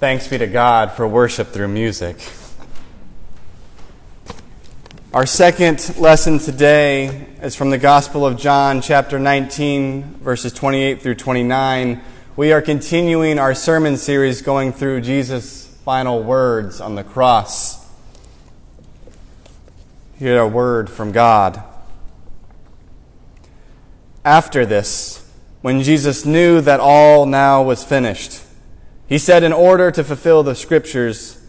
Thanks be to God for worship through music. Our second lesson today is from the Gospel of John, chapter 19, verses 28 through 29. We are continuing our sermon series going through Jesus' final words on the cross. Hear a word from God. After this, when Jesus knew that all now was finished, he said, In order to fulfill the scriptures,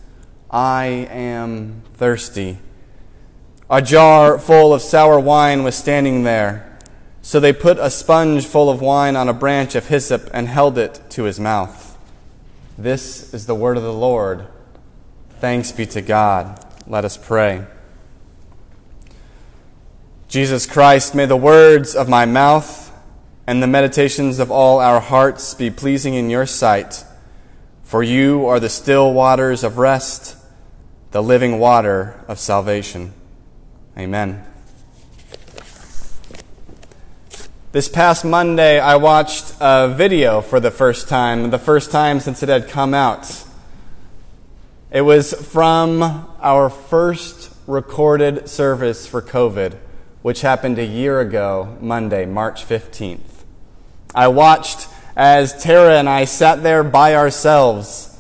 I am thirsty. A jar full of sour wine was standing there. So they put a sponge full of wine on a branch of hyssop and held it to his mouth. This is the word of the Lord. Thanks be to God. Let us pray. Jesus Christ, may the words of my mouth and the meditations of all our hearts be pleasing in your sight for you are the still waters of rest, the living water of salvation. Amen. This past Monday, I watched a video for the first time, the first time since it had come out. It was from our first recorded service for COVID, which happened a year ago, Monday, March 15th. I watched as Tara and I sat there by ourselves.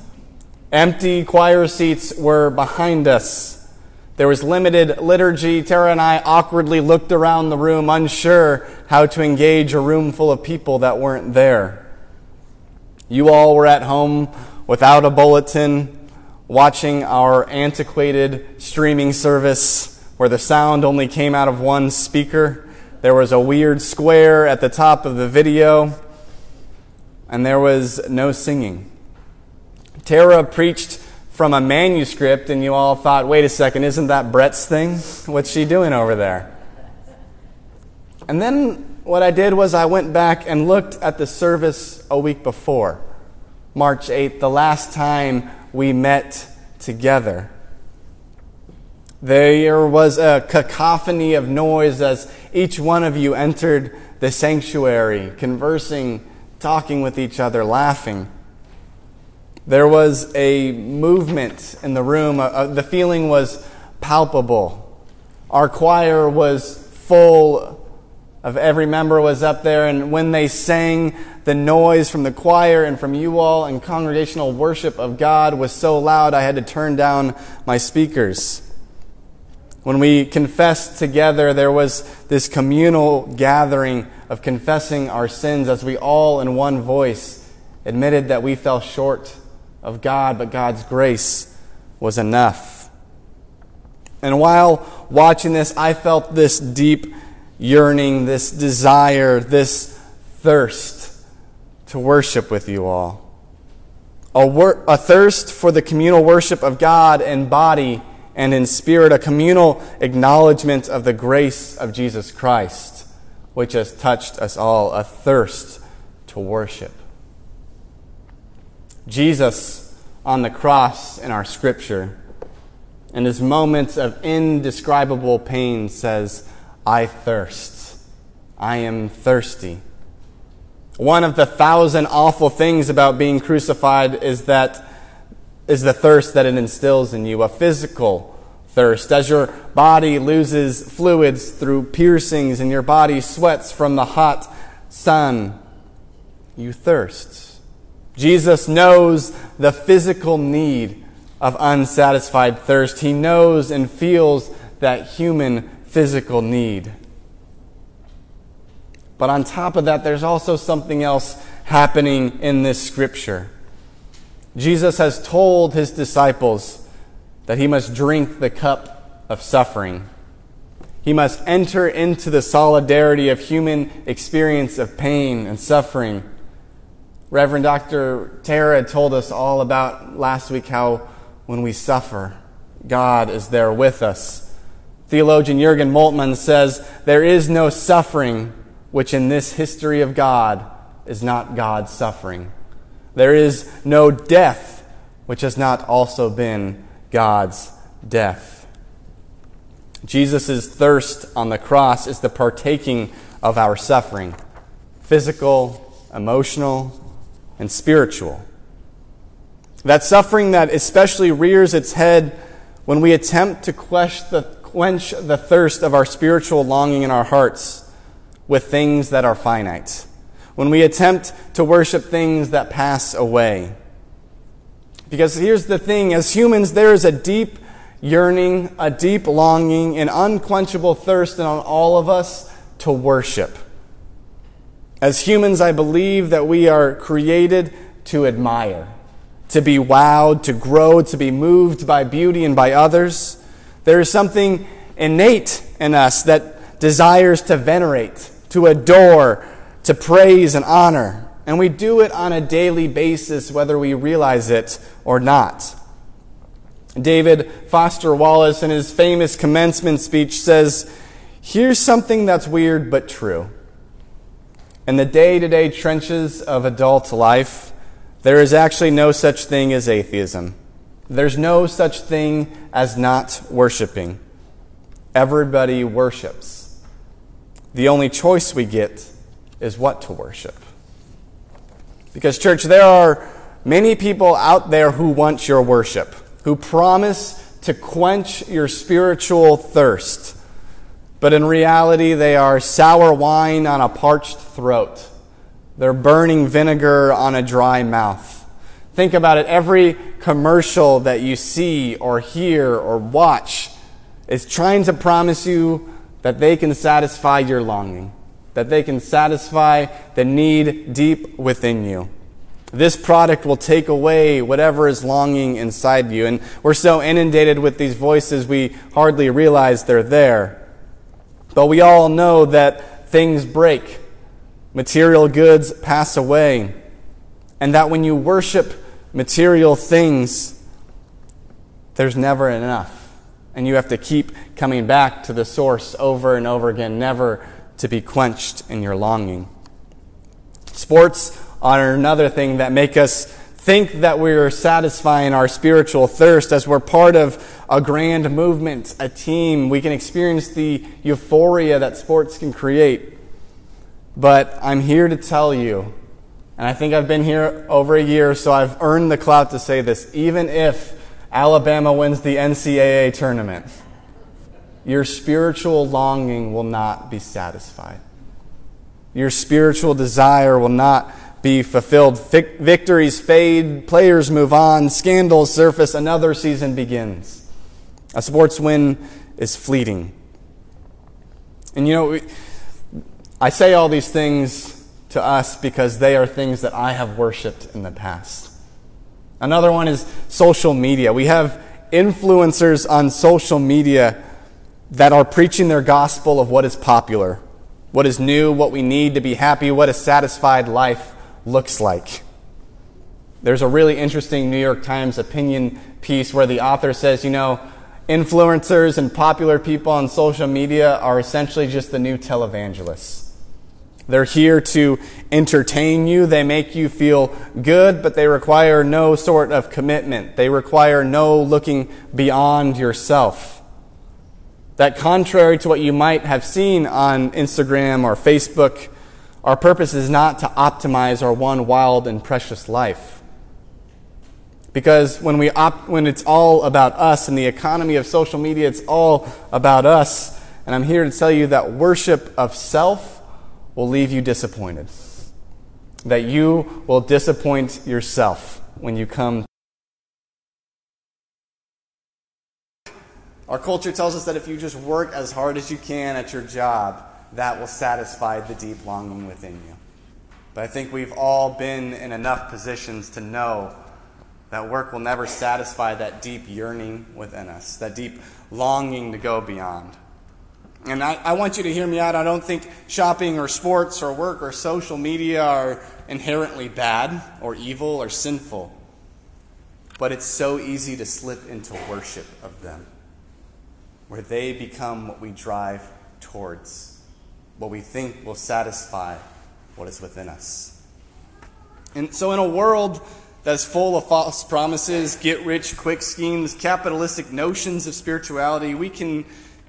Empty choir seats were behind us. There was limited liturgy. Tara and I awkwardly looked around the room, unsure how to engage a room full of people that weren't there. You all were at home without a bulletin, watching our antiquated streaming service where the sound only came out of one speaker. There was a weird square at the top of the video and there was no singing. Tara preached from a manuscript, and you all thought, wait a second, isn't that Brett's thing? What's she doing over there? And then what I did was I went back and looked at the service a week before, March 8th, the last time we met together. There was a cacophony of noise as each one of you entered the sanctuary, conversing talking with each other, laughing. There was a movement in the room. Uh, uh, the feeling was palpable. Our choir was full of every member was up there, and when they sang, the noise from the choir and from you all and congregational worship of God was so loud I had to turn down my speakers. When we confessed together, there was this communal gathering of confessing our sins as we all in one voice admitted that we fell short of God, but God's grace was enough. And while watching this, I felt this deep yearning, this desire, this thirst to worship with you all. A, wor- a thirst for the communal worship of God and body and in spirit, a communal acknowledgement of the grace of Jesus Christ which has touched us all, a thirst to worship. Jesus on the cross in our scripture, in his moments of indescribable pain, says, I thirst. I am thirsty. One of the thousand awful things about being crucified is that is the thirst that it instills in you, a physical thirst. As your body loses fluids through piercings and your body sweats from the hot sun, you thirst. Jesus knows the physical need of unsatisfied thirst. He knows and feels that human physical need. But on top of that, there's also something else happening in this scripture. Jesus has told his disciples that he must drink the cup of suffering. He must enter into the solidarity of human experience of pain and suffering. Reverend Dr. Tara told us all about last week how when we suffer, God is there with us. Theologian Jurgen Moltmann says, There is no suffering which in this history of God is not God's suffering. There is no death which has not also been God's death. Jesus' thirst on the cross is the partaking of our suffering physical, emotional, and spiritual. That suffering that especially rears its head when we attempt to quench the, quench the thirst of our spiritual longing in our hearts with things that are finite. When we attempt to worship things that pass away. Because here's the thing as humans, there is a deep yearning, a deep longing, an unquenchable thirst in all of us to worship. As humans, I believe that we are created to admire to be wowed, to grow, to be moved by beauty and by others. There is something innate in us that desires to venerate, to adore, to praise and honor. And we do it on a daily basis, whether we realize it or not. David Foster Wallace, in his famous commencement speech, says, Here's something that's weird but true. In the day to day trenches of adult life, there is actually no such thing as atheism. There's no such thing as not worshiping. Everybody worships. The only choice we get is what to worship. Because, church, there are many people out there who want your worship, who promise to quench your spiritual thirst. But in reality, they are sour wine on a parched throat they're burning vinegar on a dry mouth. Think about it. Every commercial that you see or hear or watch is trying to promise you that they can satisfy your longing, that they can satisfy the need deep within you. This product will take away whatever is longing inside you. And we're so inundated with these voices, we hardly realize they're there. But we all know that things break material goods pass away, and that when you worship material things, there's never enough. And you have to keep coming back to the source over and over again, never to be quenched in your longing. Sports are another thing that make us think that we're satisfying our spiritual thirst as we're part of a grand movement, a team. We can experience the euphoria that sports can create. But I'm here to tell you, and I think I've been here over a year, so I've earned the clout to say this. Even if Alabama wins the NCAA tournament, your spiritual longing will not be satisfied. Your spiritual desire will not be fulfilled. victories fade, players move on, scandals surface, another season begins. A sports win is fleeting. And you know, I say all these things to us because they are things that I have worshiped in the past. Another one is social media. We have influencers on social media that are preaching their gospel of what is popular, what is new, what we need to be happy, what a satisfied life looks like. There's a really interesting New York Times opinion piece where the author says, you know, influencers and popular people on social media are essentially just the new televangelists. They're here to entertain you. They make you feel good, but they require no sort of commitment. They require no looking beyond yourself. That, contrary to what you might have seen on Instagram or Facebook, our purpose is not to optimize our one wild and precious life. Because when, we op- when it's all about us and the economy of social media, it's all about us. And I'm here to tell you that worship of self will leave you disappointed. That you will disappoint yourself when you come. Our culture tells us that if you just work as hard as you can at your job, that will satisfy the deep longing within you. But I think we've all been in enough positions to know that work will never satisfy that deep yearning within us, that deep longing to go beyond. And I, I, want you to hear me out. I don't think shopping or sports or work or social media are inherently bad or evil or sinful. But it's so easy to slip into worship of them, where they become what we drive towards, what we think will satisfy what is within us. And so, in a world that's full of false promises, get rich quick schemes, capitalistic notions of spirituality, we can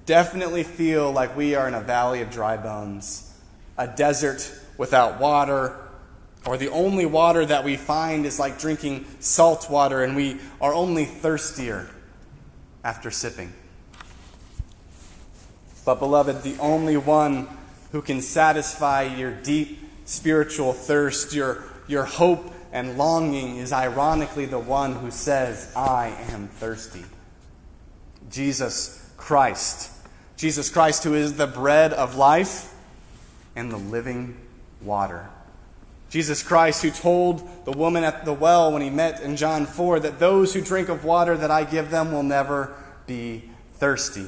definitely feel like we are in a valley of dry bones, a desert without water, Or the only water that we find is like drinking salt water and we are only thirstier after sipping. But, beloved, the only one who can satisfy your deep spiritual thirst, your, your hope and longing, is ironically the one who says, I am thirsty. Jesus Christ. Jesus Christ, who is the bread of life and the living water. Jesus Christ, who told the woman at the well when he met in John 4 that those who drink of water that I give them will never be thirsty.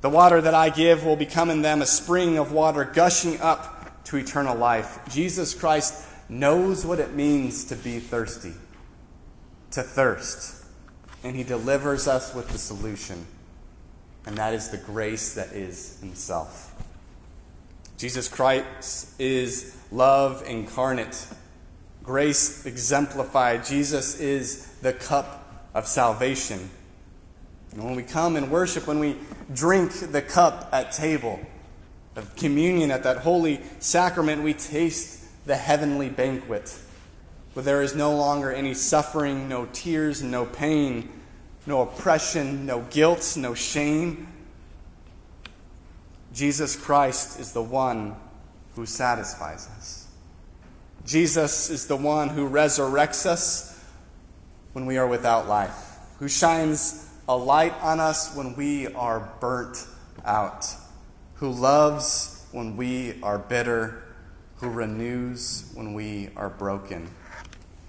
The water that I give will become in them a spring of water gushing up to eternal life. Jesus Christ knows what it means to be thirsty, to thirst, and he delivers us with the solution, and that is the grace that is himself. Jesus Christ is love incarnate, grace exemplified. Jesus is the cup of salvation. And when we come and worship, when we drink the cup at table of communion at that holy sacrament, we taste the heavenly banquet where there is no longer any suffering, no tears, no pain, no oppression, no guilt, no shame. Jesus Christ is the one who satisfies us. Jesus is the one who resurrects us when we are without life, who shines a light on us when we are burnt out, who loves when we are bitter, who renews when we are broken.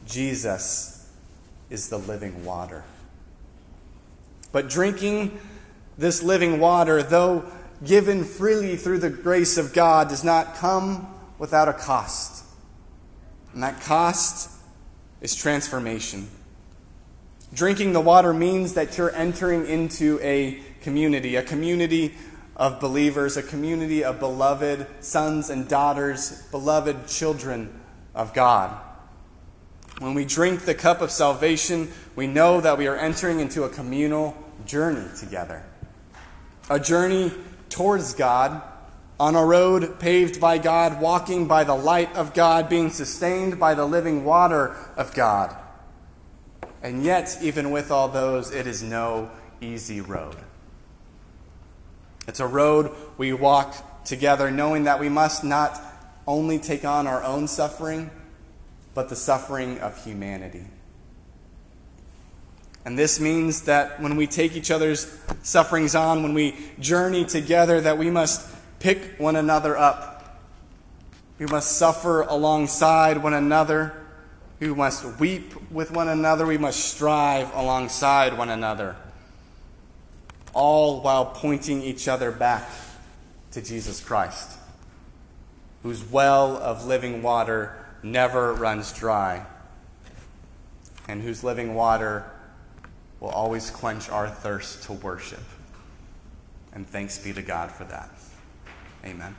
Jesus is the living water. But drinking this living water, though given freely through the grace of God, does not come without a cost. And that cost is transformation. Drinking the water means that you're entering into a community, a community of believers, a community of beloved sons and daughters, beloved children of God. When we drink the cup of salvation, we know that we are entering into a communal journey together. A journey towards God, on a road paved by God, walking by the light of God, being sustained by the living water of God. And yet, even with all those, it is no easy road. It's a road we walk together knowing that we must not only take on our own suffering, but the suffering of humanity. And this means that when we take each other's sufferings on, when we journey together, that we must pick one another up. We must suffer alongside one another we must weep with one another. We must strive alongside one another. All while pointing each other back to Jesus Christ, whose well of living water never runs dry, and whose living water will always quench our thirst to worship. And thanks be to God for that. Amen.